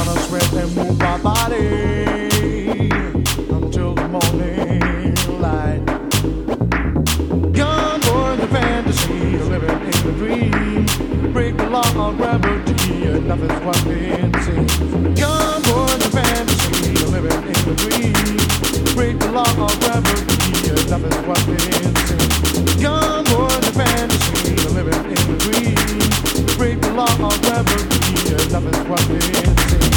Gonna sweat and move my body until the morning light. Young boy in the fantasy, living in the dream. Break the law of gravity, and nothing's what it seems. Young boy in the fantasy, living in the dream. Break the law of gravity, and nothing's what it seems. Young boy in the fantasy, living in the dream. Break the law of gravity, and is what it